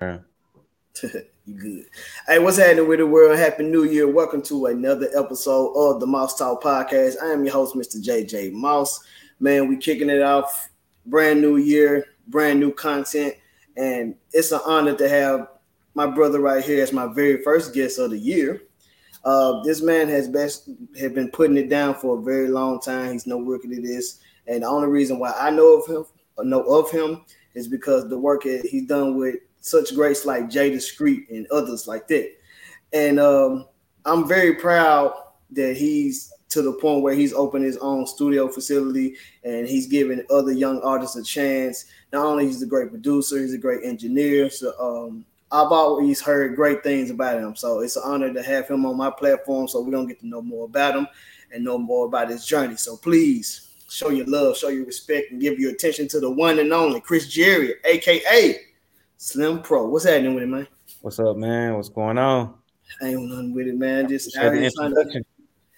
you good. Hey, what's happening with the world? Happy New Year. Welcome to another episode of the Moss Talk Podcast. I am your host, Mr. JJ Moss. Man, we kicking it off. Brand new year, brand new content. And it's an honor to have my brother right here as my very first guest of the year. Uh, this man has best have been putting it down for a very long time. He's no rookie to this, and the only reason why I know of him, know of him, is because the work that he's done with such greats like Jay Discreet and others like that. And um, I'm very proud that he's to the point where he's opened his own studio facility and he's giving other young artists a chance. Not only he's a great producer, he's a great engineer. So um, I've always heard great things about him. So it's an honor to have him on my platform so we're gonna get to know more about him and know more about his journey. So please show your love, show your respect, and give your attention to the one and only Chris Jerry, aka Slim Pro. What's happening with it, man? What's up, man? What's going on? I ain't nothing with it, man. Just to,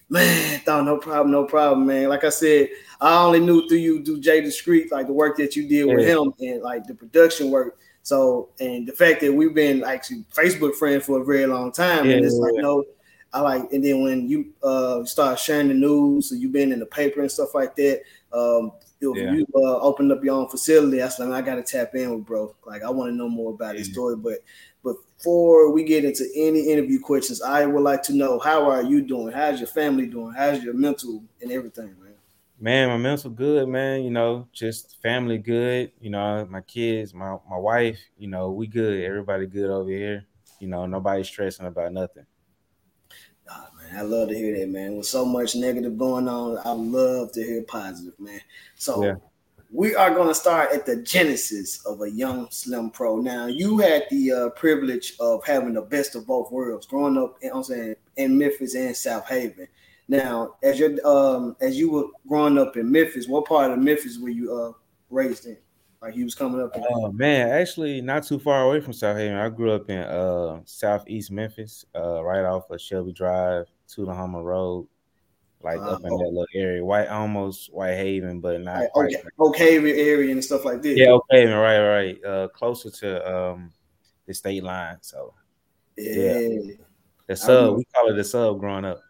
man, thought no problem, no problem, man. Like I said, I only knew through you do Jay Discreet, like the work that you did yeah. with him and like the production work so, and the fact that we've been actually Facebook friends for a very long time, yeah, and it's yeah. like, no, I like, and then when you uh start sharing the news, so you've been in the paper and stuff like that. Um, if yeah. you uh, opened up your own facility, I said, I got to tap in with bro. Like, I want to know more about his story. But before we get into any interview questions, I would like to know how are you doing? How's your family doing? How's your mental and everything? Man? Man, my mental good, man. You know, just family good. You know, my kids, my my wife. You know, we good. Everybody good over here. You know, nobody stressing about nothing. I love to hear that, man. With so much negative going on, I love to hear positive, man. So yeah. we are going to start at the genesis of a young Slim Pro. Now, you had the uh, privilege of having the best of both worlds, growing up, I'm saying, in Memphis and Southaven. Now, as you um as you were growing up in Memphis, what part of Memphis were you uh raised in? Like he was coming up. Oh uh, man, actually not too far away from Southaven. I grew up in uh southeast Memphis, uh right off of Shelby Drive, Tullahoma Road, like uh, up in that little area. White almost White Haven, but not quite. Okay, Oak Haven area and stuff like this. Yeah, Oak Haven, right, right. Uh closer to um the state line. So yeah. yeah. The sub, we call it the sub growing up.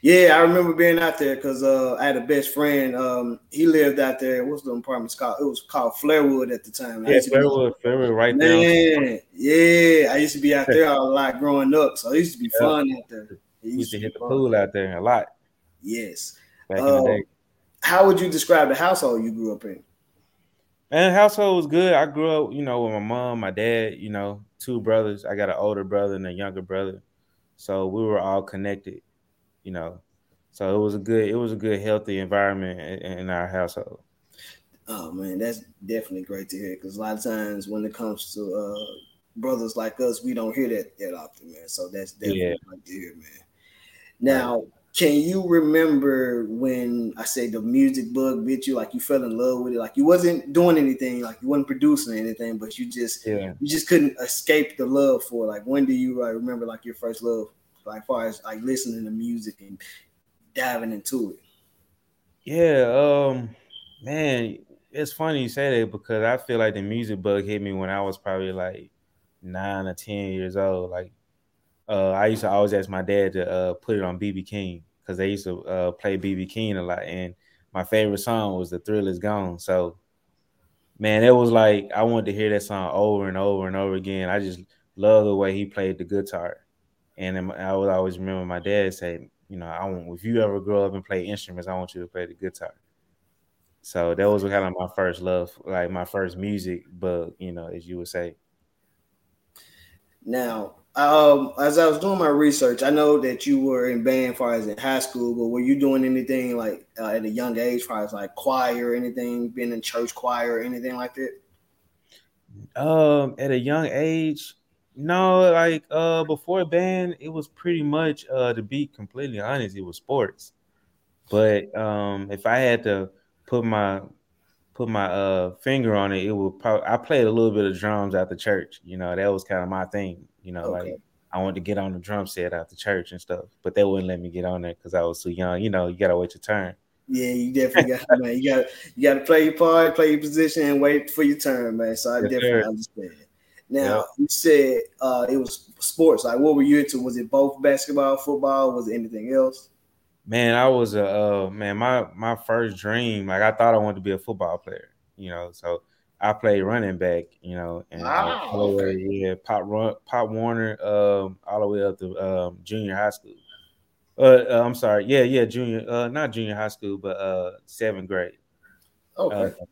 Yeah, I remember being out there because uh, I had a best friend. Um, he lived out there. What's the apartment called? It was called Flairwood at the time. Yeah, Flairwood, Flairwood, right Man, there. Yeah, I used to be out there a lot growing up, so it used to be yeah. fun out there. We used, used to hit the pool out there a lot. Yes. Back uh, in the uh, day. How would you describe the household you grew up in? Man, household was good. I grew up, you know, with my mom, my dad, you know, two brothers. I got an older brother and a younger brother. So we were all connected you know. So it was a good, it was a good, healthy environment in, in our household. Oh man, that's definitely great to hear. Because a lot of times when it comes to uh, brothers like us, we don't hear that that often, man. So that's definitely yeah. great to hear, man. Now, can you remember when I say the music bug bit you? Like you fell in love with it, like you wasn't doing anything, like you wasn't producing anything, but you just yeah. you just couldn't escape the love for. It. Like when do you uh, remember like your first love? like far as like listening to music and diving into it? Yeah, um, man, it's funny you say that because I feel like the music bug hit me when I was probably like nine or ten years old. Like, uh, I used to always ask my dad to uh, put it on BB King because they used to uh, play BB King a lot, and my favorite song was "The Thrill Is Gone." So, man, it was like I wanted to hear that song over and over and over again. I just love the way he played the guitar. And I would always remember my dad saying, you know, I want if you ever grow up and play instruments, I want you to play the guitar. So that was kind of my first love, like my first music, but you know, as you would say. Now, um, as I was doing my research, I know that you were in band far as in high school, but were you doing anything like uh, at a young age, far as like choir, or anything, being in church choir, or anything like that? Um, at a young age, no, like uh before band, it was pretty much uh to be completely honest, it was sports. But um if I had to put my put my uh finger on it, it would probably I played a little bit of drums at the church. You know, that was kind of my thing. You know, okay. like I wanted to get on the drum set at the church and stuff, but they wouldn't let me get on there because I was too young. You know, you gotta wait your turn. Yeah, you definitely got man. You got you got to play your part, play your position, and wait for your turn, man. So I yes, definitely sir. understand. Now yep. you said uh, it was sports. Like, what were you into? Was it both basketball, football? Was it anything else? Man, I was a uh, man. My my first dream, like I thought I wanted to be a football player. You know, so I played running back. You know, and wow, uh, okay. yeah, Pop Run, Pop Warner, um, all the way up to um, junior high school. Uh, uh, I'm sorry, yeah, yeah, junior, uh, not junior high school, but uh, seventh grade. Okay. Uh,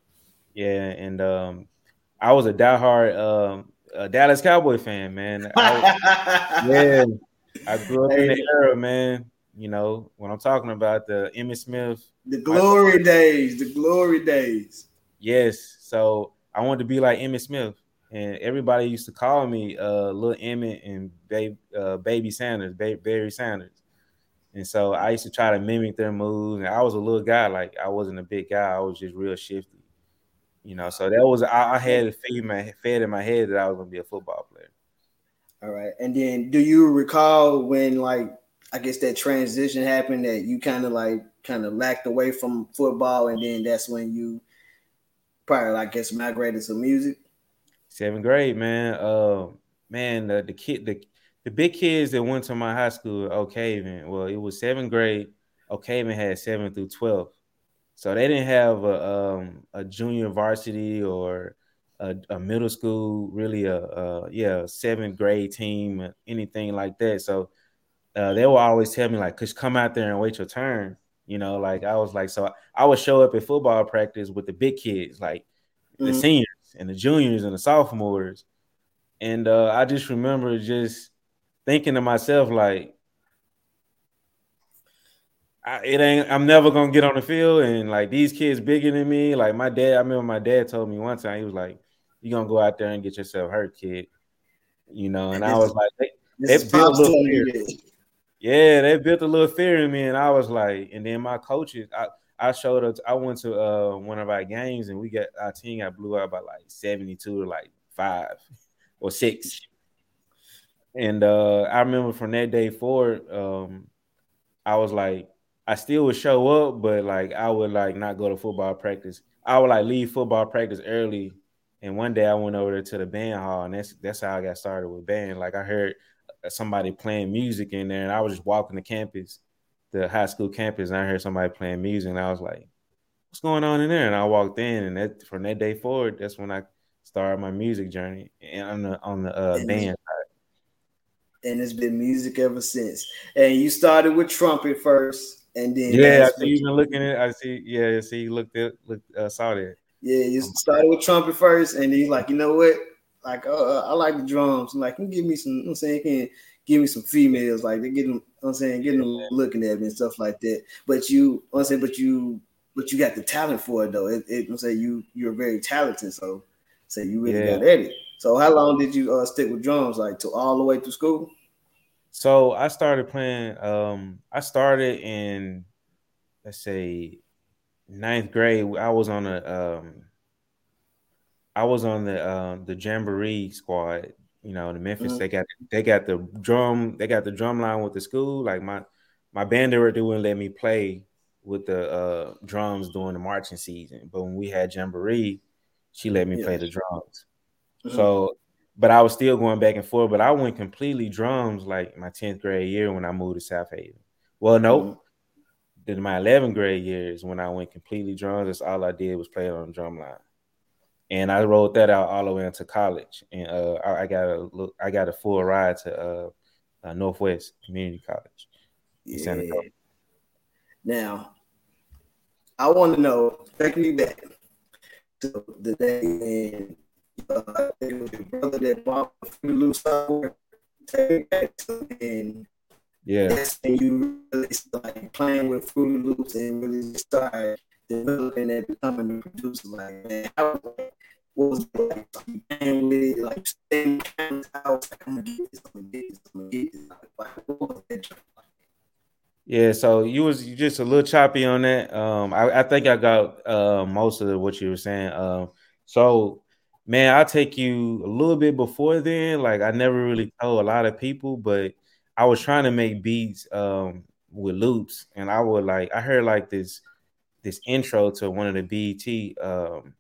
yeah, and um, I was a diehard um, a Dallas Cowboy fan, man. I, yeah, I grew up hey. in the era, man. You know, when I'm talking about the Emmitt Smith, the glory I, days, the glory days. Yes, so I wanted to be like Emmitt Smith, and everybody used to call me uh, Little Emmett and uh, Baby Sanders, ba- Barry Sanders. And so I used to try to mimic their moves. And I was a little guy, like I wasn't a big guy. I was just real shifty. You know, so that was I, I had it fed my fed in my head that I was gonna be a football player. All right. And then do you recall when like I guess that transition happened that you kind of like kind of lacked away from football and then that's when you probably I guess migrated to music? Seventh grade, man. Uh man, the, the kid the the big kids that went to my high school, Oak Haven, well, it was seventh grade. Oak Haven had seven through 12. So they didn't have a, um, a junior varsity or a, a, middle school, really a, a yeah seventh grade team, anything like that. So uh, they will always tell me like, "Cause come out there and wait your turn." You know, like I was like, so I would show up at football practice with the big kids, like mm-hmm. the seniors and the juniors and the sophomores, and uh, I just remember just thinking to myself like, I, it ain't. I'm never gonna get on the field, and like these kids bigger than me. Like my dad, I remember my dad told me one time he was like, "You gonna go out there and get yourself hurt, kid." You know, and I was like, they, they built little. Yeah, they built a little fear in me, and I was like, and then my coaches, I I showed up. I went to uh, one of our games, and we got our team got blew out by like seventy two to like five or six. And uh, I remember from that day forward, um, I was like, I still would show up, but like I would like not go to football practice. I would like leave football practice early. And one day I went over there to the band hall, and that's that's how I got started with band. Like I heard somebody playing music in there, and I was just walking the campus, the high school campus, and I heard somebody playing music, and I was like, "What's going on in there?" And I walked in, and that from that day forward, that's when I started my music journey and on the on the uh, band side. And it's been music ever since. And you started with trumpet first and then yeah, I see you been looking at. I see. Yeah, I see you looked at, looked uh, saw that. Yeah, you started with trumpet first, and he's like, you know what? Like, uh, I like the drums. I'm like, can give me some. You know I'm saying, can give me some females. Like they get them. I'm saying, getting them looking at me and stuff like that. But you, I'm saying, but you, but you got the talent for it though. It, it I'm saying you, you're very talented. So, say so you really yeah. got at it. So, how long did you uh, stick with drums? Like to all the way through school? So I started playing. Um, I started in let's say ninth grade. I was on a um, I was on the um, the jamboree squad. You know, the Memphis. Mm-hmm. They got they got the drum. They got the drum line with the school. Like my my band director wouldn't let me play with the uh, drums during the marching season, but when we had jamboree, she let me yeah. play the drums. Mm-hmm. So but I was still going back and forth. But I went completely drums like my 10th grade year when I moved to Southaven. Well, no, mm-hmm. then my 11th grade years when I went completely drums. That's all I did was play on the drum line, and I rolled that out all the way into college. And uh, I, I, got a look, I got a full ride to uh, uh, Northwest Community College. Yeah. Now, I want to know, take me back to the day when uh, it was your brother that bought Fruit Loop software. Take back to and yeah, that's when you really started playing with FruityLoops and really started developing and becoming a producer. Like, man, what was like playing with it, like staying house, like, I'm gonna get this, I'm gonna get this, I'm gonna get this. Like, what was that Yeah, so you was just a little choppy on that. Um, I, I think I got uh, most of what you were saying. Um, so man, I'll take you a little bit before then. Like I never really told a lot of people, but I was trying to make beats um, with loops, and I would like I heard like this this intro to one of the BET um,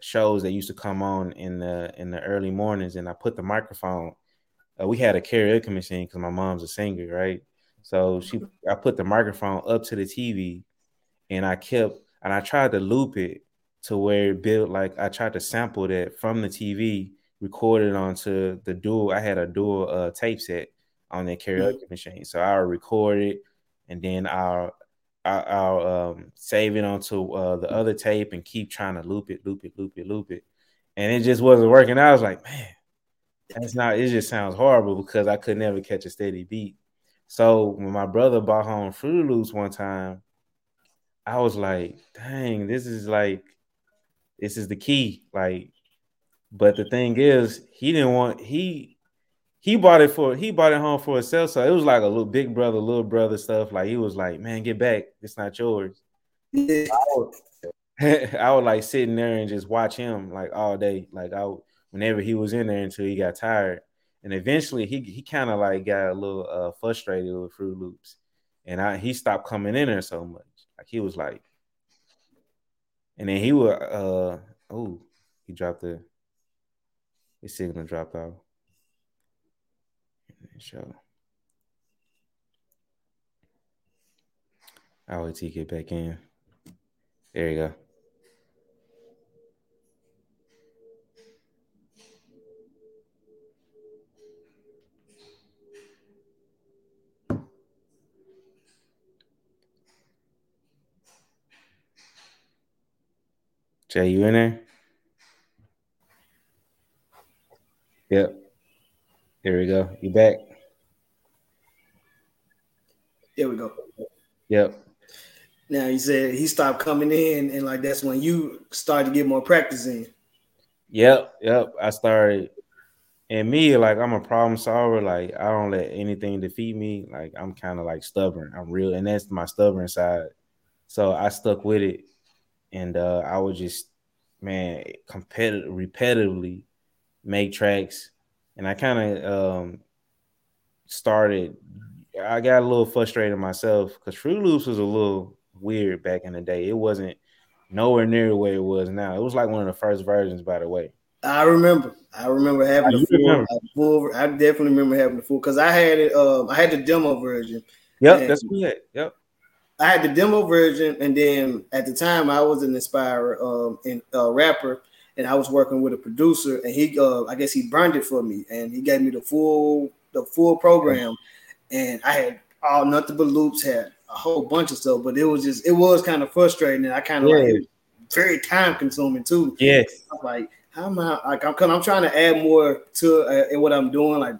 shows that used to come on in the in the early mornings, and I put the microphone. Uh, we had a karaoke machine because my mom's a singer, right? So she, I put the microphone up to the TV, and I kept and I tried to loop it to where it built like I tried to sample that from the TV, recorded onto the dual. I had a dual uh, tape set on that karaoke mm-hmm. machine, so I would record it, and then I'll I'll, um, save it onto uh, the other tape and keep trying to loop it, loop it, loop it, loop it, and it just wasn't working. I was like, man, that's not. It just sounds horrible because I could never catch a steady beat. So when my brother bought home FruityLoops one time, I was like, dang, this is like this is the key. Like, but the thing is, he didn't want he he bought it for he bought it home for himself. So it was like a little big brother, little brother stuff. Like he was like, man, get back. It's not yours. I, would, I would like sitting there and just watch him like all day. Like I whenever he was in there until he got tired. And eventually he he kind of like got a little uh, frustrated with FruityLoops. And I he stopped coming in there so much. Like he was like, and then he would uh oh, he dropped the his signal dropped off. Show. I'll wait you get back in. There you go. Jay, you in there? Yep. There we go. You back? There we go. Yep. Now he said he stopped coming in, and like that's when you started to get more practice in. Yep, yep. I started, and me like I'm a problem solver. Like I don't let anything defeat me. Like I'm kind of like stubborn. I'm real, and that's my stubborn side. So I stuck with it, and uh, I would just man competitive repetitively make tracks and i kind of um started i got a little frustrated myself because FruityLoops was a little weird back in the day. It wasn't nowhere near the way it was now. It was like one of the first versions by the way. I remember. I remember having the full, remember. full i definitely remember having the full because i had it um i had the demo version. Yep that's good yep I had the demo version, and then at the time I was an Inspire um, in, uh, rapper, and I was working with a producer, and he, uh, I guess he burned it for me, and he gave me the full, the full program, and I had all nothing but loops, had a whole bunch of stuff, but it was just, it was kind of frustrating, and I kind of yeah. like very time consuming too. Yes, like how am I? Like I'm, I'm trying to add more to uh, what I'm doing, like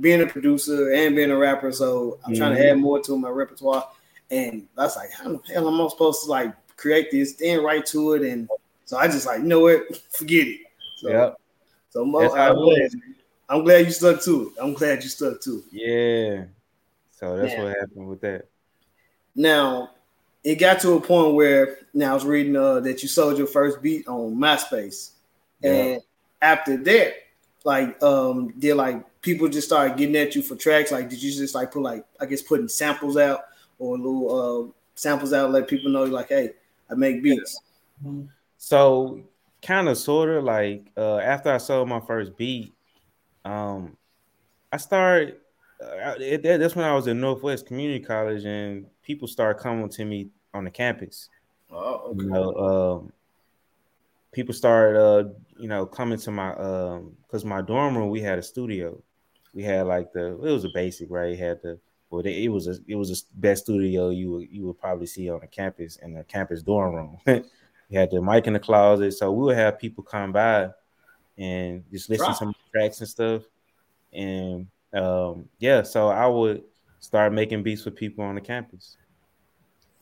being a producer and being a rapper, so I'm mm-hmm. trying to mm-hmm. add more to my repertoire and I was like, how the hell am I supposed to like create this, then write to it? And so I just like, you know what, forget it. So, yeah. So Mo, I'm, glad, I'm glad you stuck to it. I'm glad you stuck to it. Yeah. So that's what happened with that. Now, it got to a point where now I was reading uh, that you sold your first beat on MySpace, yeah. and after that, like, um, did like people just started getting at you for tracks? Like, did you just like put like I guess putting samples out? or little uh, samples out, let people know like, hey, I make beats. So kind of sort of like uh, after I sold my first beat, um, I started. Uh, it, that's when I was in Northwest Community College, and people started coming to me on the campus. Oh, okay. You know, um, people started, uh, you know, coming to my um, because my dorm room we had a studio. We had like the it was a basic, right? You had the well, it was a it was a best studio you would you would probably see on a campus in a campus dorm room. you had the mic in the closet, so we would have people come by and just listen to some tracks and stuff. And um, yeah, so I would start making beats with people on the campus.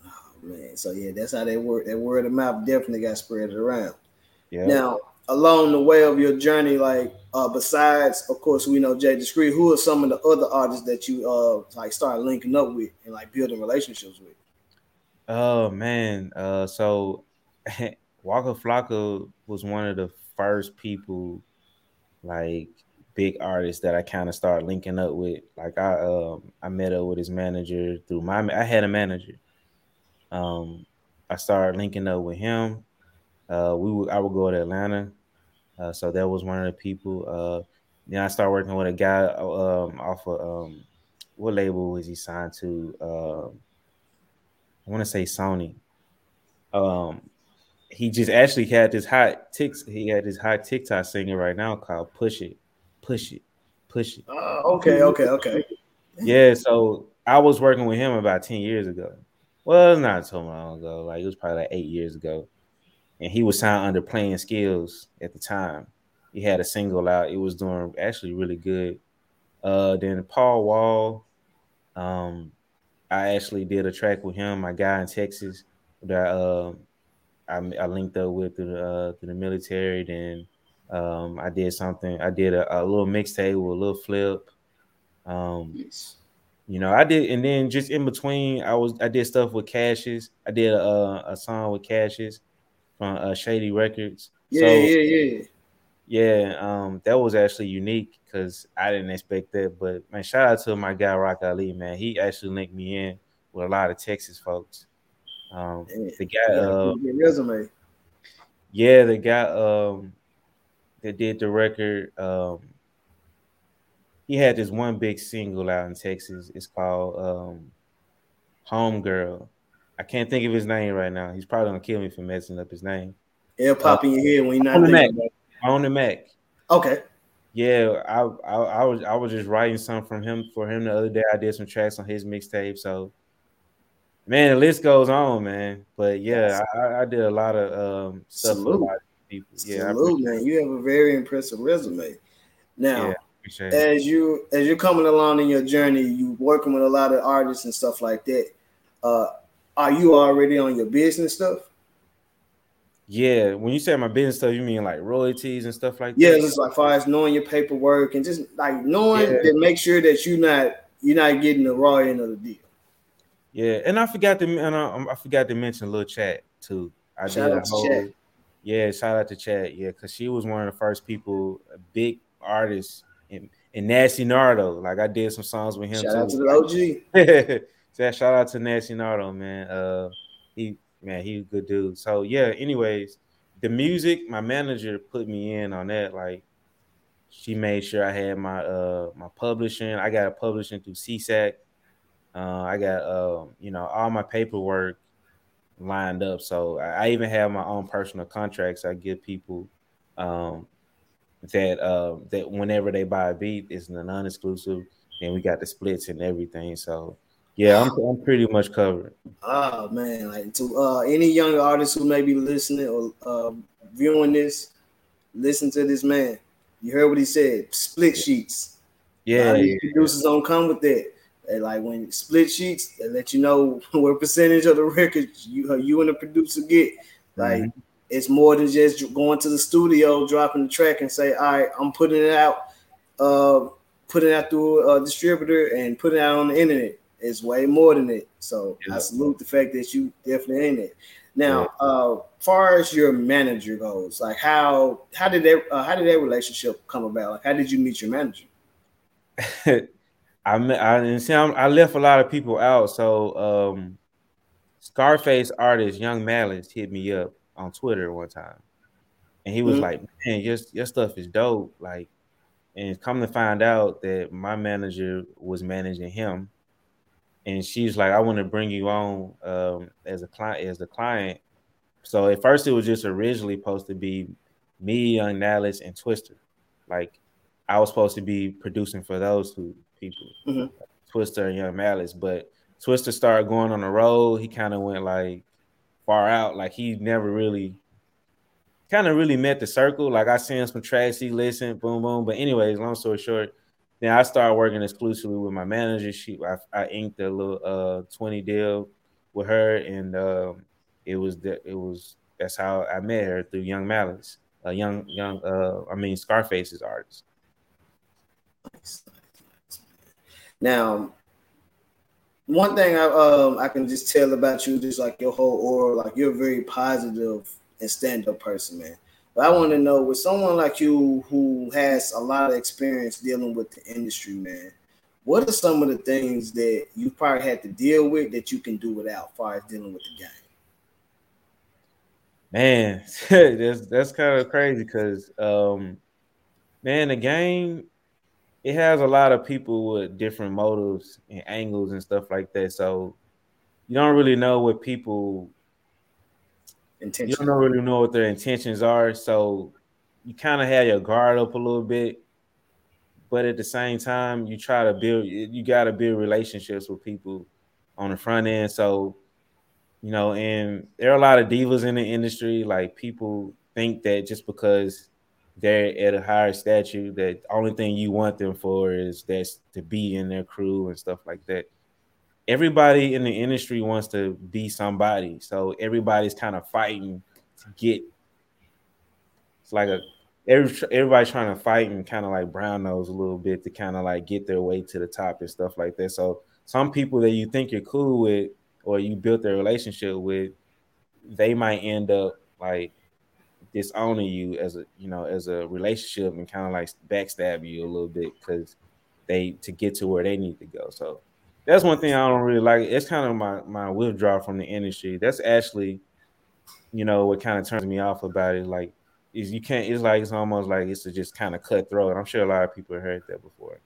Oh man, so yeah, that's how they work. That word of mouth definitely got spread around. Yeah. Now, along the way of your journey, like uh, besides, of course, we know Jay Discreet, who are some of the other artists that you uh like start linking up with and like building relationships with? Oh man, uh, so Waka Flocka was one of the first people, like big artists that I kind of started linking up with. Like I, um, I met up with his manager through my. I had a manager. Um, I started linking up with him Uh, we would I would go to Atlanta, uh, so that was one of the people. Uh, then I started working with a guy um, off of um, what label was he signed to? Uh, I want to say Sony. Um, he just actually had this hot ticks. He had this hot TikTok singer right now called "Push It, Push It, Push It." Uh, okay, okay, okay. Yeah, so I was working with him about ten years ago. Well, not so long ago. Like it was probably like eight years ago, and he was signed under Playing Skills at the time. He had a single out. It was doing actually really good. Uh, then Paul Wall, um, I actually did a track with him, my guy in Texas that uh, I, I linked up with through the, uh, through the military. Then um, I did something. I did a, a little mixtape with a little flip. Um, yes. You know, I did, and then just in between, I was I did stuff with Cashis. I did a, a song with Cashis from uh, Shady Records. Yeah, so, yeah, yeah. Yeah, um, that was actually unique because I didn't expect that. But man, shout out to my guy Rock Ali, man. He actually linked me in with a lot of Texas folks. Um, the guy, uh, resume. Yeah, the guy um, that did the record. Um, he had this one big single out in Texas. It's called um, "Home Girl." I can't think of his name right now. He's probably gonna kill me for messing up his name. It'll pop uh, in your head when you're not thinking on the Mac. Okay. Yeah, I, I, I was I was just writing something from him for him the other day. I did some tracks on his mixtape. So, man, the list goes on, man. But yeah, I, I did a lot of um, stuff Salute. for a lot of people. Yeah, Salute, man. You have a very impressive resume. Now, yeah, as you as you're coming along in your journey, you working with a lot of artists and stuff like that. Uh, are you already on your business stuff? Yeah, when you say my business stuff, you mean like royalties and stuff like yeah, that? Yeah, just like far as knowing your paperwork and just like knowing yeah. that make sure that you're not you're not getting the raw end of the deal. Yeah, and I forgot to and I, I forgot to mention Lil Chat too. I shout did a whole, Chat. Yeah, shout out to Chat. Yeah, because she was one of the first people, a big artist in, in Nasty Nardo. Like I did some songs with him. Shout too. out to the OG. so shout out to Nasty Nardo, man. Uh, he man, he's a good dude. So yeah, anyways, the music, my manager put me in on that. Like she made sure I had my uh my publishing. I got a publishing through SESAC. Uh, I got uh, you know all my paperwork lined up. So I, I, even have my own personal contracts. I give people um, that uh, that whenever they buy a beat, it's an non-exclusive, and we got the splits and everything. So yeah, I'm, I'm pretty much covered. Oh man, like to uh, any young artists who may be listening or uh, viewing this, listen to this man. You heard what he said. Split sheets. Yeah, yeah. producers don't come with that. They like when split sheets, they let you know what percentage of the record you uh, you and the producer get. Like mm-hmm. it's more than just going to the studio, dropping the track, and say, "All right, I'm putting it out, uh, putting it out through a distributor and putting it out on the internet." It's way more than it. So yeah. I salute the fact that you definitely in it. Now, yeah. uh, far as your manager goes, like how how did that uh, how did that relationship come about? Like how did you meet your manager? I I see I'm, i left a lot of people out. So um, Scarface artist Young Malice hit me up on Twitter one time, and he was mm-hmm. like, "Man, your your stuff is dope." Like, and come to find out that my manager was managing him and she's like, I want to bring you on um, as a client as the client. So at first it was just originally supposed to be me, Young Malice, and Twister. Like I was supposed to be producing for those two people, mm-hmm. Twister and Young Malice. But Twister started going on the road. He kind of went like far out. Like he never really kind of really met the circle. Like I seen some tracks, he listened, boom, boom. But anyways, long story short, then I started working exclusively with my manager. She I, I inked a little uh 20 deal with her, and um, it was that it was that's how I met her through Young Malice, a young young uh I mean Scarface's artist. Now, one thing I um I can just tell about you, just like your whole aura, like you're a very positive and stand up person, man. But I want to know with someone like you who has a lot of experience dealing with the industry, man, what are some of the things that you probably had to deal with that you can do without, far as dealing with the game? Man, that's that's kind of crazy because um man, the game it has a lot of people with different motives and angles and stuff like that. So you don't really know what people intention. You don't really know what their intentions are. So you kind of have your guard up a little bit. But at the same time, you try to build you gotta build relationships with people on the front end. So, you know, and there are a lot of divas in the industry. Like people think that just because they're at a higher statue that only thing you want them for is that's to be in their crew and stuff like that. Everybody in the industry wants to be somebody. So everybody's kind of fighting to get it's like a every, everybody's trying to fight and kind of like brown nose a little bit to kind of like get their way to the top and stuff like that. So some people that you think you're cool with or you built a relationship with they might end up like disowning you as a you know as a relationship and kind of like backstab you a little bit because they to get to where they need to go. So that's one thing I don't really like. It's kind of my my withdrawal from the industry. That's actually, you know, what kind of turns me off about it. Like, is you can't. It's like it's almost like it's just kind of cutthroat. I'm sure a lot of people have heard that before.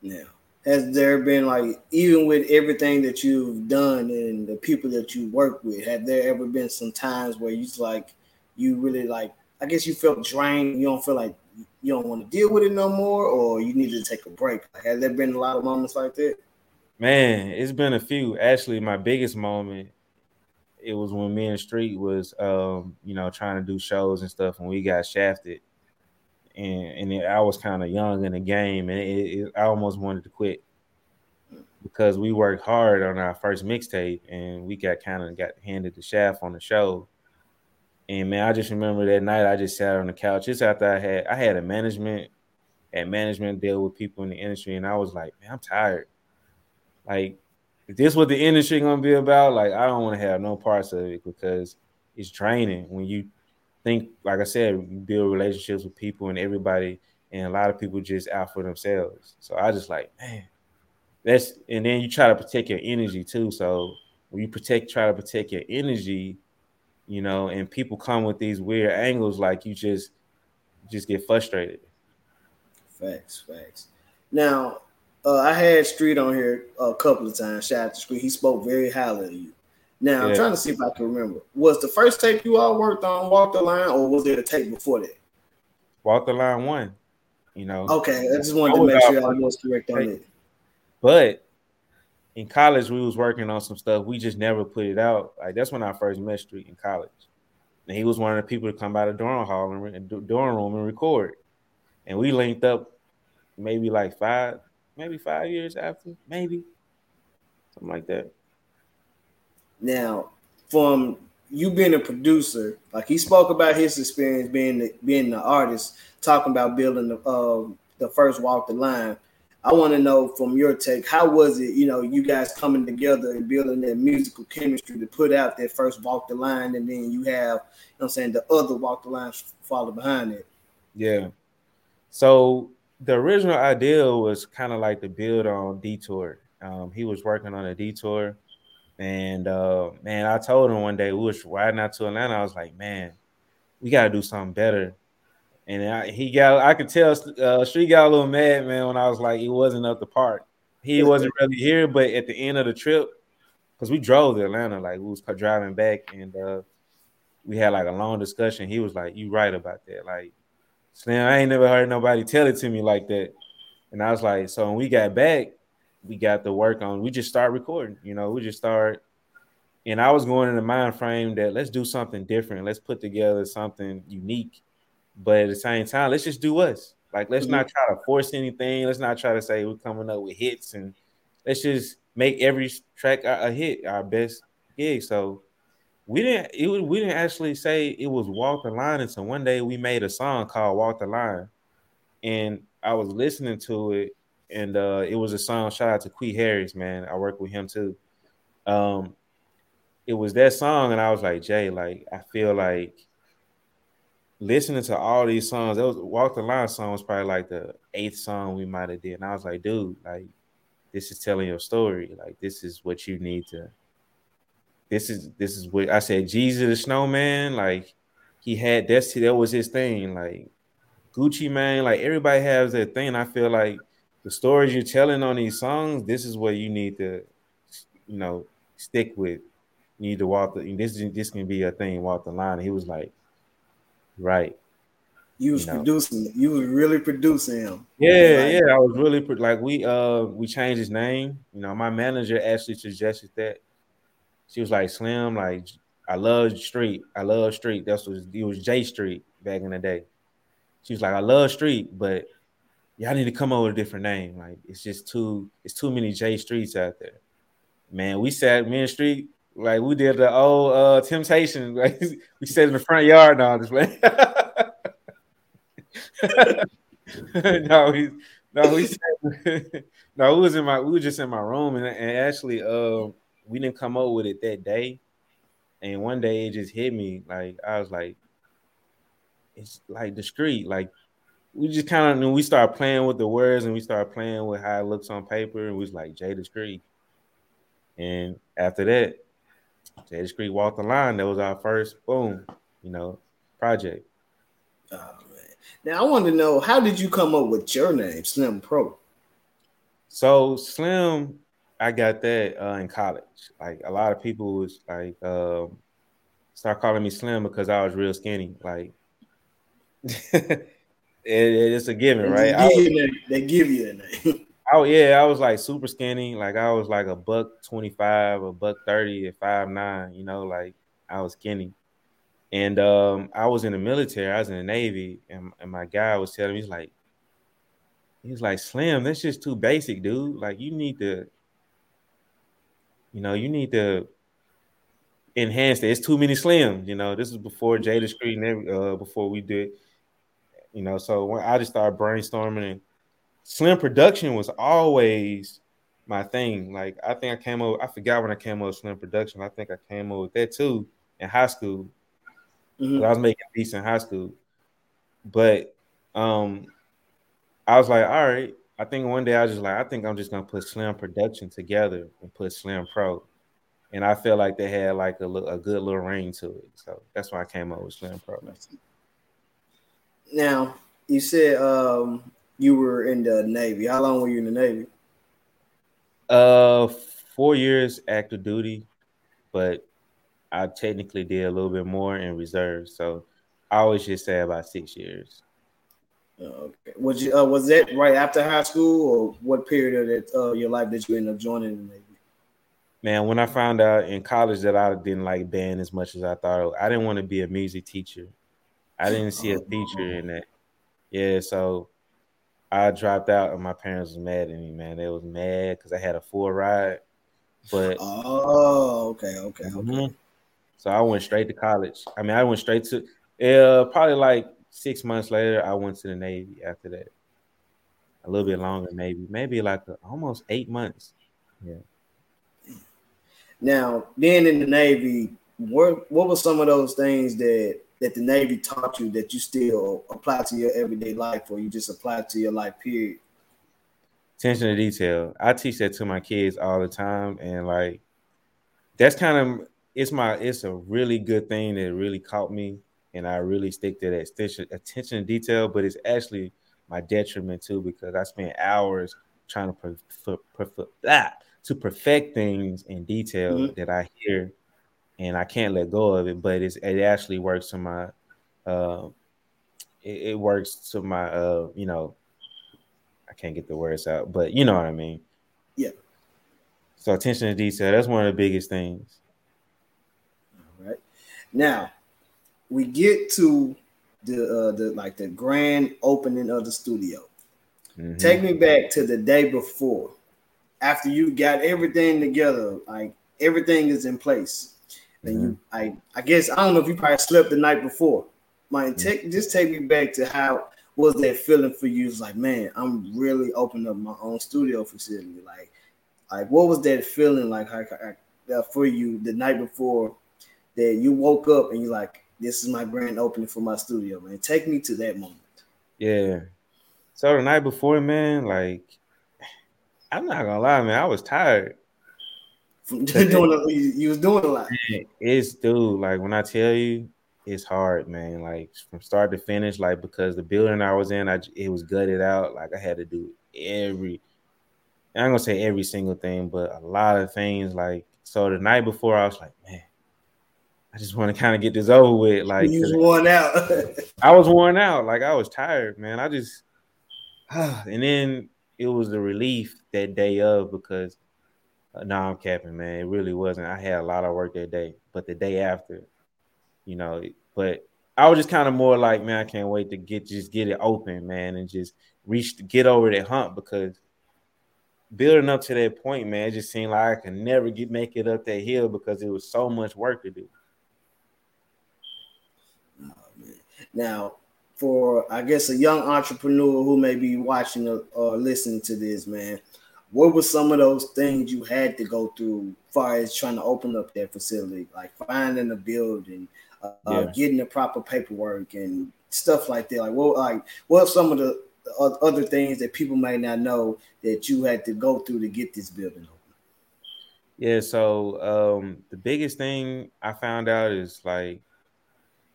Yeah has there been like even with everything that you've done and the people that you work with have there ever been some times where you like you really like i guess you felt drained you don't feel like you don't want to deal with it no more or you need to take a break? Like, has there been a lot of moments like that? Man it's been a few. Actually my biggest moment it was when me and street was um you know trying to do shows and stuff and we got shafted and and I was kind of young in the game, and it, it, I almost wanted to quit because we worked hard on our first mixtape, and we got kind of got handed the shaft on the show. And man, I just remember that night I just sat on the couch just after I had I had a management and management deal with people in the industry, and I was like, man, I'm tired. Like, if this what the industry gonna be about, like I don't want to have no parts of it because it's draining when you think, like I said, build relationships with people and everybody, and a lot of people just out for themselves. So I just like, man, that's and then you try to protect your energy too. So when you protect, try to protect your energy, you know, and people come with these weird angles, like you just just get frustrated. Facts, facts. Now, uh, I had Street on here a couple of times. Shout out to Street. He spoke very highly of you. Now yeah. I'm trying to see if I can remember. Was the first tape you all worked on Walk the Line, or was there a tape before that? Walk the Line one. You know. Okay, I just wanted I to make sure I was correct on it. But in college, we was working on some stuff. We just never put it out. Like that's when I first met Street in college, and he was one of the people to come by the dorm hall and dorm room and record. And we linked up maybe like five, maybe five years after, maybe something like that. Now, from you being a producer, like he spoke about his experience being the, being the artist, talking about building the uh, the first walk the line. I want to know from your take, how was it, you know, you guys coming together and building that musical chemistry to put out that first walk the line, and then you have, you know I'm saying, the other walk the line follow behind it. Yeah. So the original idea was kind of like the build on Detour. Um, he was working on a Detour and uh, man, I told him one day we was riding out to Atlanta. I was like, man, we gotta do something better. And I, he got, I could tell uh, Street got a little mad, man, when I was like, he wasn't up the park. He wasn't really here, but at the end of the trip, because we drove to Atlanta, like we was driving back, and uh, we had like a long discussion. He was like, "You right about that." Like, Slim, I ain't never heard nobody tell it to me like that. And I was like, so when we got back, we got to work on. We just start recording. You know, we just start. And I was going in the mind frame that let's do something different. Let's put together something unique, but at the same time, let's just do us. Like, let's mm-hmm. not try to force anything. Let's not try to say we're coming up with hits, and let's just make every track a, hit, our best gig. So we didn't. It, we didn't actually say it was Walk the Line until one day we made a song called Walk the Line, and I was listening to it and uh, it was a song. Shout out to Quee Harris, man. I work with him too. Um, it was that song, and I was like, Jay, like I feel like listening to all these songs. That was Walk the Line song was probably like the eighth song we might have did, and I was like, dude, like this is telling your story. Like this is what you need to this is this is what I said. Jeezy the Snowman, like he had that's that was his thing. Like Gucci Mane, like everybody has their thing. I feel like the stories you're telling on these songs, this is what you need to, you know, stick with. You need to walk the this is this can be a thing, walk the line. He was like, right. You was you know. producing. You was really producing him. Yeah, like, yeah. I was really like we uh we changed his name. You know, my manager actually suggested that. She was like, Slim, like I love Street. I love Street. That's what it was J Street back in the day. She was like, I love Street, but y'all need to come up with a different name. Like it's just too it's too many J Streets out there. Man, we sat me and Street like we did the old uh Temptation. Like we sat in the front yard now. This way. no, he no, we sat, no, we was in my we were just in my room and, and actually um we didn't come up with it that day. And one day it just hit me like I was like, it's like discreet. Like we just kind of we started playing with the words and we started playing with how it looks on paper, and we was like Jay the Street. And after that, Jay the Street walked the line. That was our first boom, you know, project. Oh man. Now I want to know how did you come up with your name, Slim Pro? So Slim I got that uh, in college. Like a lot of people was like um, start calling me Slim because I was real skinny. Like it, it's a given, right? They give, you, they give you a name. Oh yeah, I was like super skinny. Like I was like a buck twenty five, a buck thirty at five nine. You know, like I was skinny. And um, I was in the military. I was in the Navy, and, and my guy was telling me, he's like, he's like, Slim, that's just too basic, dude. Like you need to you know, you need to enhance it. It's too many slims. You know, this is before Jada Street and every, uh, before we did. You know, so when I just started brainstorming and slim production was always my thing. Like I think I came up, I forgot when I came up with slim production. I think I came up with that too in high school. Mm-hmm. I was making beats in high school. But um I was like, all right, I think one day I was just like, I think I'm just gonna put Slim Production together and put Slim Pro, and I felt like they had like a, a good little ring to it. So that's why I came up with Slim Pro. Now you said um, you were in the Navy. How long were you in the Navy? Uh, four years active duty, but I technically did a little bit more in reserve. So I always just say about six years. Okay. Was you uh, was that right after high school, or what period of that, uh, your life did you end up joining the Navy? Man, when I found out in college that I didn't like band as much as I thought, I didn't want to be a music teacher. I didn't see a teacher in that. Yeah, so I dropped out, and my parents was mad at me. Man, they was mad because I had a full ride. But oh, okay, okay, okay. Mm-hmm. So I went straight to college. I mean, I went straight to uh, probably like six months later, I went to the Navy after that. A little bit longer, maybe, maybe like a, almost eight months. Yeah. Now, being in the Navy, what what were some of those things that that the Navy taught you that you still apply to your everyday life, or you just apply to your life period? Attention to detail. I teach that to my kids all the time, and like that's kind of it's my it's a really good thing that really caught me and I really stick to that attention, attention to detail. But it's actually my detriment too because I spend hours trying to per, per, per, ah, to perfect things in detail mm-hmm. that I hear, and I can't let go of it. But it's it actually works to my, uh, it, it works to my, uh, you know, I can't get the words out, but you know what I mean. Yeah. So attention to detail, that's one of the biggest things. All right. Now, we get to the uh, the like the grand opening of the studio. Mm-hmm. Take me back to the day before, after you got everything together, like everything is in place. And mm-hmm. you, I, I guess I don't know if you probably slept the night before. My mm-hmm. take just take me back to how was that feeling for you? It's like, man, I'm really opening up my own studio facility. Like, like what was that feeling like for you the night before that you woke up and you're like, this is my grand opening for my studio, man. Take me to that moment. Yeah. So the night before, man, like I'm not gonna lie, man, I was tired. From doing you, you was doing a lot. It's dude, like when I tell you, it's hard, man. Like from start to finish, like because the building I was in, I it was gutted out. Like I had to do every. I'm gonna say every single thing, but a lot of things. Like so, the night before, I was like, man, I just want to kind of get this over with. Like you was worn out. I was worn out. Like I was tired, man. I just and then it was the relief that day of because uh, no, I'm capping, man. It really wasn't. I had a lot of work that day, but the day after, you know, but I was just kind of more like, man, I can't wait to get just get it open, man, and just reach get over that hump because building up to that point, man, it just seemed like I could never get make it up that hill because it was so much work to do. Now, for I guess a young entrepreneur who may be watching or, listening to this, man, what were some of those things you had to go through as far as trying to open up that facility, like finding a building, uh, uh yeah. getting the proper paperwork and stuff like that? Like, what, like, what are some of the other things that people may not know that you had to go through to get this building open? Yeah, so um, the biggest thing I found out is like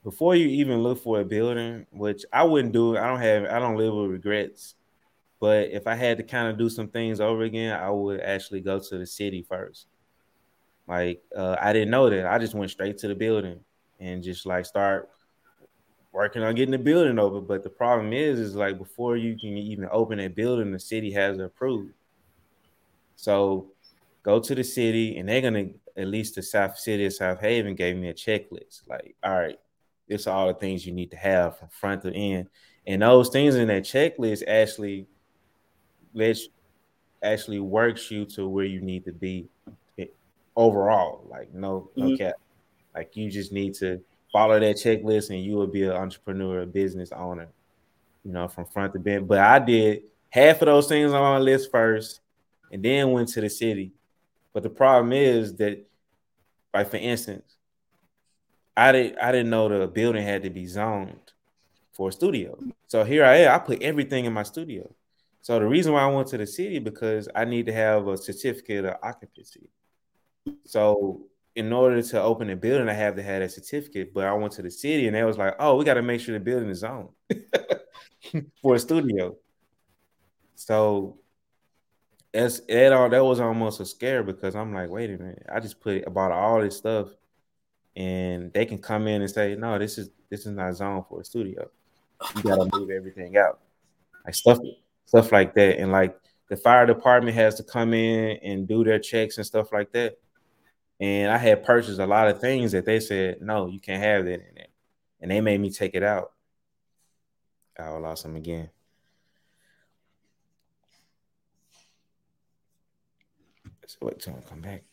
before you even look for a building, which I wouldn't do. I don't have. I don't live with regrets. But if I had to kind of do some things over again, I would actually go to the city first. Like uh, I didn't know that. I just went straight to the building and just like start working on getting the building open. But the problem is, is like before you can even open a building, the city has to approve. So go to the city, and they're gonna at least the South City of Southaven gave me a checklist. Like, all right, it's all the things you need to have from front to end. And those things in that checklist actually lets actually works you to where you need to be overall. Like no, no mm-hmm. cap. Like you just need to follow that checklist and you will be an entrepreneur, a business owner, you know, from front to back. But I did half of those things on my list first and then went to the city. But the problem is that, like for instance, I didn't I didn't know the building had to be zoned for a studio. So here I am. I put everything in my studio. So the reason why I went to the city because I need to have a certificate of occupancy. So in order to open a building, I have to have a certificate. But I went to the city and they was like, "Oh, we got to make sure the building is on for a studio." So that all that was almost a scare because I'm like, wait a minute, I just put about all this stuff and they can come in and say, no, this is this is not zoned for a studio. You gotta move everything out, like stuff stuff like that, and like the fire department has to come in and do their checks and stuff like that. And I had purchased a lot of things that they said, no, you can't have that in there, and they made me take it out. Oh, I lost them again. So wait till I come back.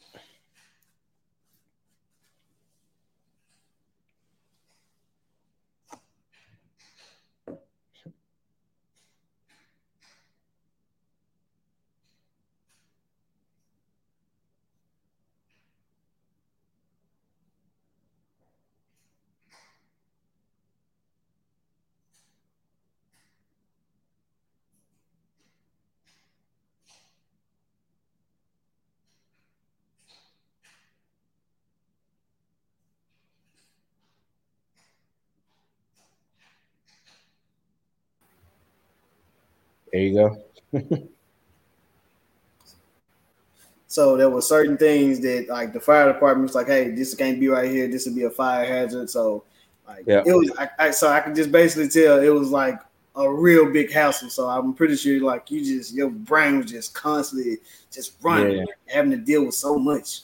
There you go. so there were certain things that like the fire department was like, hey, this can't be right here. This would be a fire hazard. So like yeah. it was I, I, so I could just basically tell it was like a real big hassle. So I'm pretty sure like you just your brain was just constantly just running, yeah. having to deal with so much.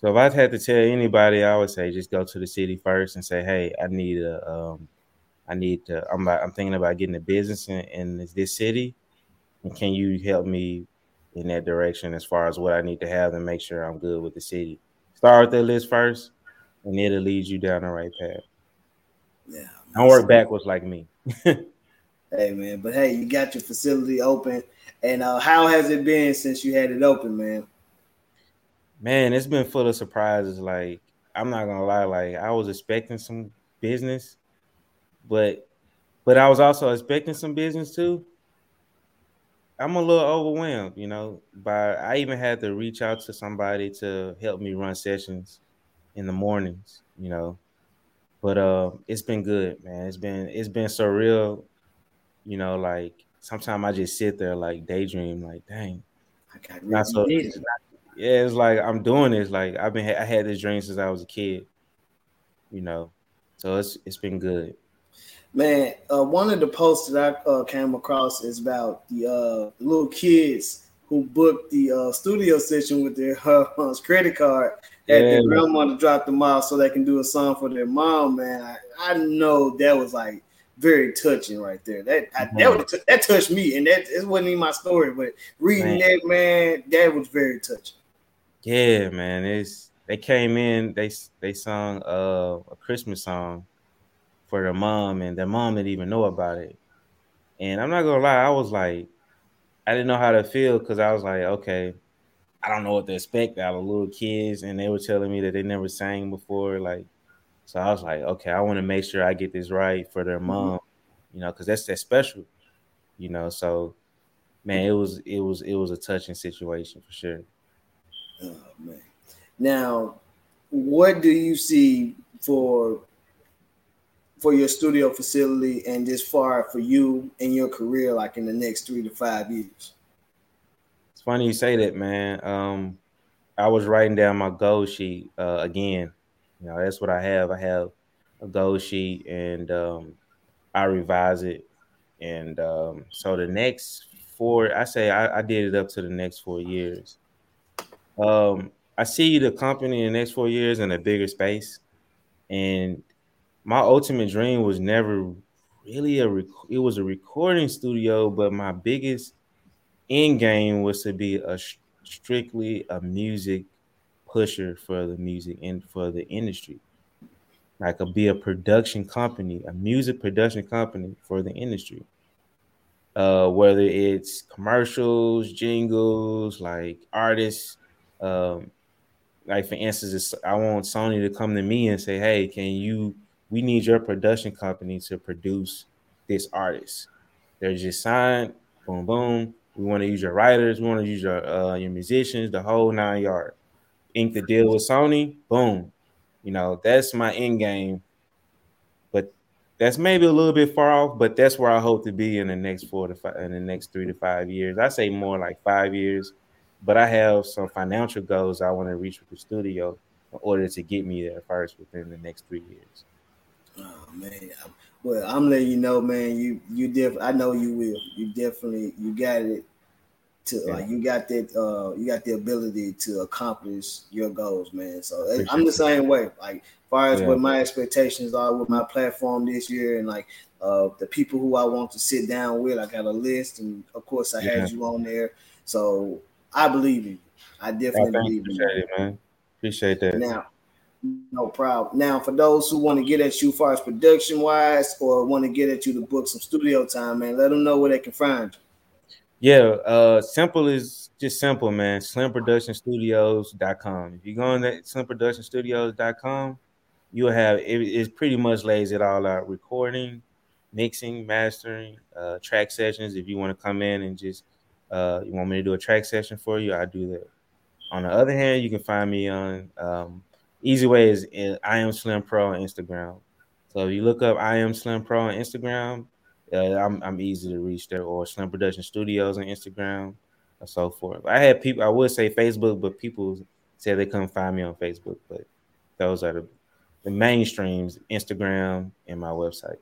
So if I had to tell anybody, I would say just go to the city first and say, "Hey, I need a um, I need to. I'm I'm thinking about getting a business in, in this city, and can you help me in that direction as far as what I need to have and make sure I'm good with the city? Start with that list first, and it'll lead you down the right path. Yeah, don't work backwards like me. hey man, but hey, you got your facility open, and uh, how has it been since you had it open, man? Man, it's been full of surprises. Like I'm not gonna lie, like I was expecting some business but but I was also expecting some business too. I'm a little overwhelmed, you know. But I even had to reach out to somebody to help me run sessions in the mornings, you know. But uh, it's been good, man. It's been it's been surreal, you know. Like sometimes I just sit there like daydream, like dang, I got not so. yeah, it's like I'm doing this. Like I've been I had this dream since I was a kid, you know. So it's it's been good. Man, uh, one of the posts that I uh, came across is about the uh, little kids who booked the uh, studio session with their uh, credit card at yeah. their grandma to drop them off so they can do a song for their mom. Man, I, I know that was like very touching right there. That I, that was, that touched me, and that it wasn't even my story, but reading man. that man, that was very touching. Yeah, man, it's they came in, they they sung uh, a Christmas song for their mom, and their mom didn't even know about it. And I'm not gonna lie, I was like, I didn't know how to feel because I was like, okay, I don't know what to expect out of little kids, and they were telling me that they never sang before, like. So I was like, okay, I want to make sure I get this right for their mm-hmm. mom, you know, because that's that special, you know. So, man, it was it was it was a touching situation for sure. Oh man. Now, what do you see for for your studio facility and this far for you and your career, like in the next three to five years? It's funny you say that, man. Um, I was writing down my goal sheet uh, again. You know, that's what I have. I have a goal sheet, and um, I revise it. And um, so the next four, I say I, I, did it up to the next four years. Um, I see the company in the next four years in a bigger space, and my ultimate dream was never really a rec- it was a recording studio, but my biggest end game was to be a strictly a music pusher for the music and for the industry. Like a be a production company, a music production company for the industry. Uh, whether it's commercials, jingles, like artists, um, like for instance, I want Sony to come to me and say, "Hey, can you we need your production company to produce this artist. They're just signed, boom, boom. We want to use your writers, we want to use your uh, your musicians, the whole nine yard. Ink the deal with Sony, boom. You know, that's my end game. But that's maybe a little bit far off, but that's where I hope to be in the next four to five in the next three to five years. I say more like five years, but I have some financial goals I want to reach with the studio in order to get me there first within the next three years. Oh man, well I'm letting you know, man. You you def I know you will. You definitely you got it. To yeah. like you got that uh you got the ability to accomplish your goals, man. So Appreciate I'm the same way. Like far as yeah. what my expectations are with my platform this year and like uh the people who I want to sit down with, I got a list and of course I yeah. had you on there. So I believe in you. I definitely believe in you. It, man. Appreciate that. Now no problem. Now, for those who want to get at you, far as production wise, or want to get at you to book some studio time, man, let them know where they can find you. Yeah, uh, simple is just simple, man. SlimProductionStudios.com. If you go on that SlimProductionStudios.com, you'll have it, it pretty much lays it all out recording, mixing, mastering, uh, track sessions. If you want to come in and just uh, you want me to do a track session for you, I do that. On the other hand, you can find me on um, easy way is I am Slim Pro on Instagram. So if you look up I am Slim Pro on Instagram, uh, I'm I'm easy to reach there or Slim Production Studios on Instagram and so forth. I had people I would say Facebook, but people say they couldn't find me on Facebook. But those are the the mainstreams, Instagram and my website.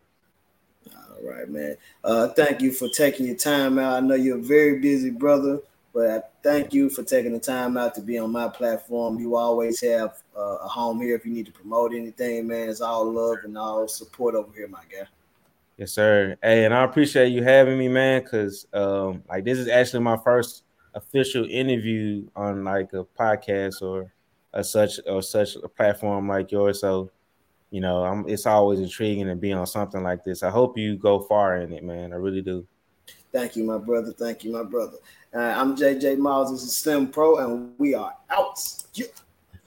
All right, man. Uh, thank you for taking your time out. I know you're a very busy brother. But I thank you for taking the time out to be on my platform. You always have uh, a home here if you need to promote anything, man. It's all love and all support over here, my guy. Yes, sir. Hey, and I appreciate you having me, man, because um, like this is actually my first official interview on like a podcast or a such or such a platform like yours. So, you know, I'm, it's always intriguing to be on something like this. I hope you go far in it, man. I really do. Thank you, my brother. Thank you, my brother. Uh, I'm JJ Moss. This is Slim Pro, and we are out. Yeah.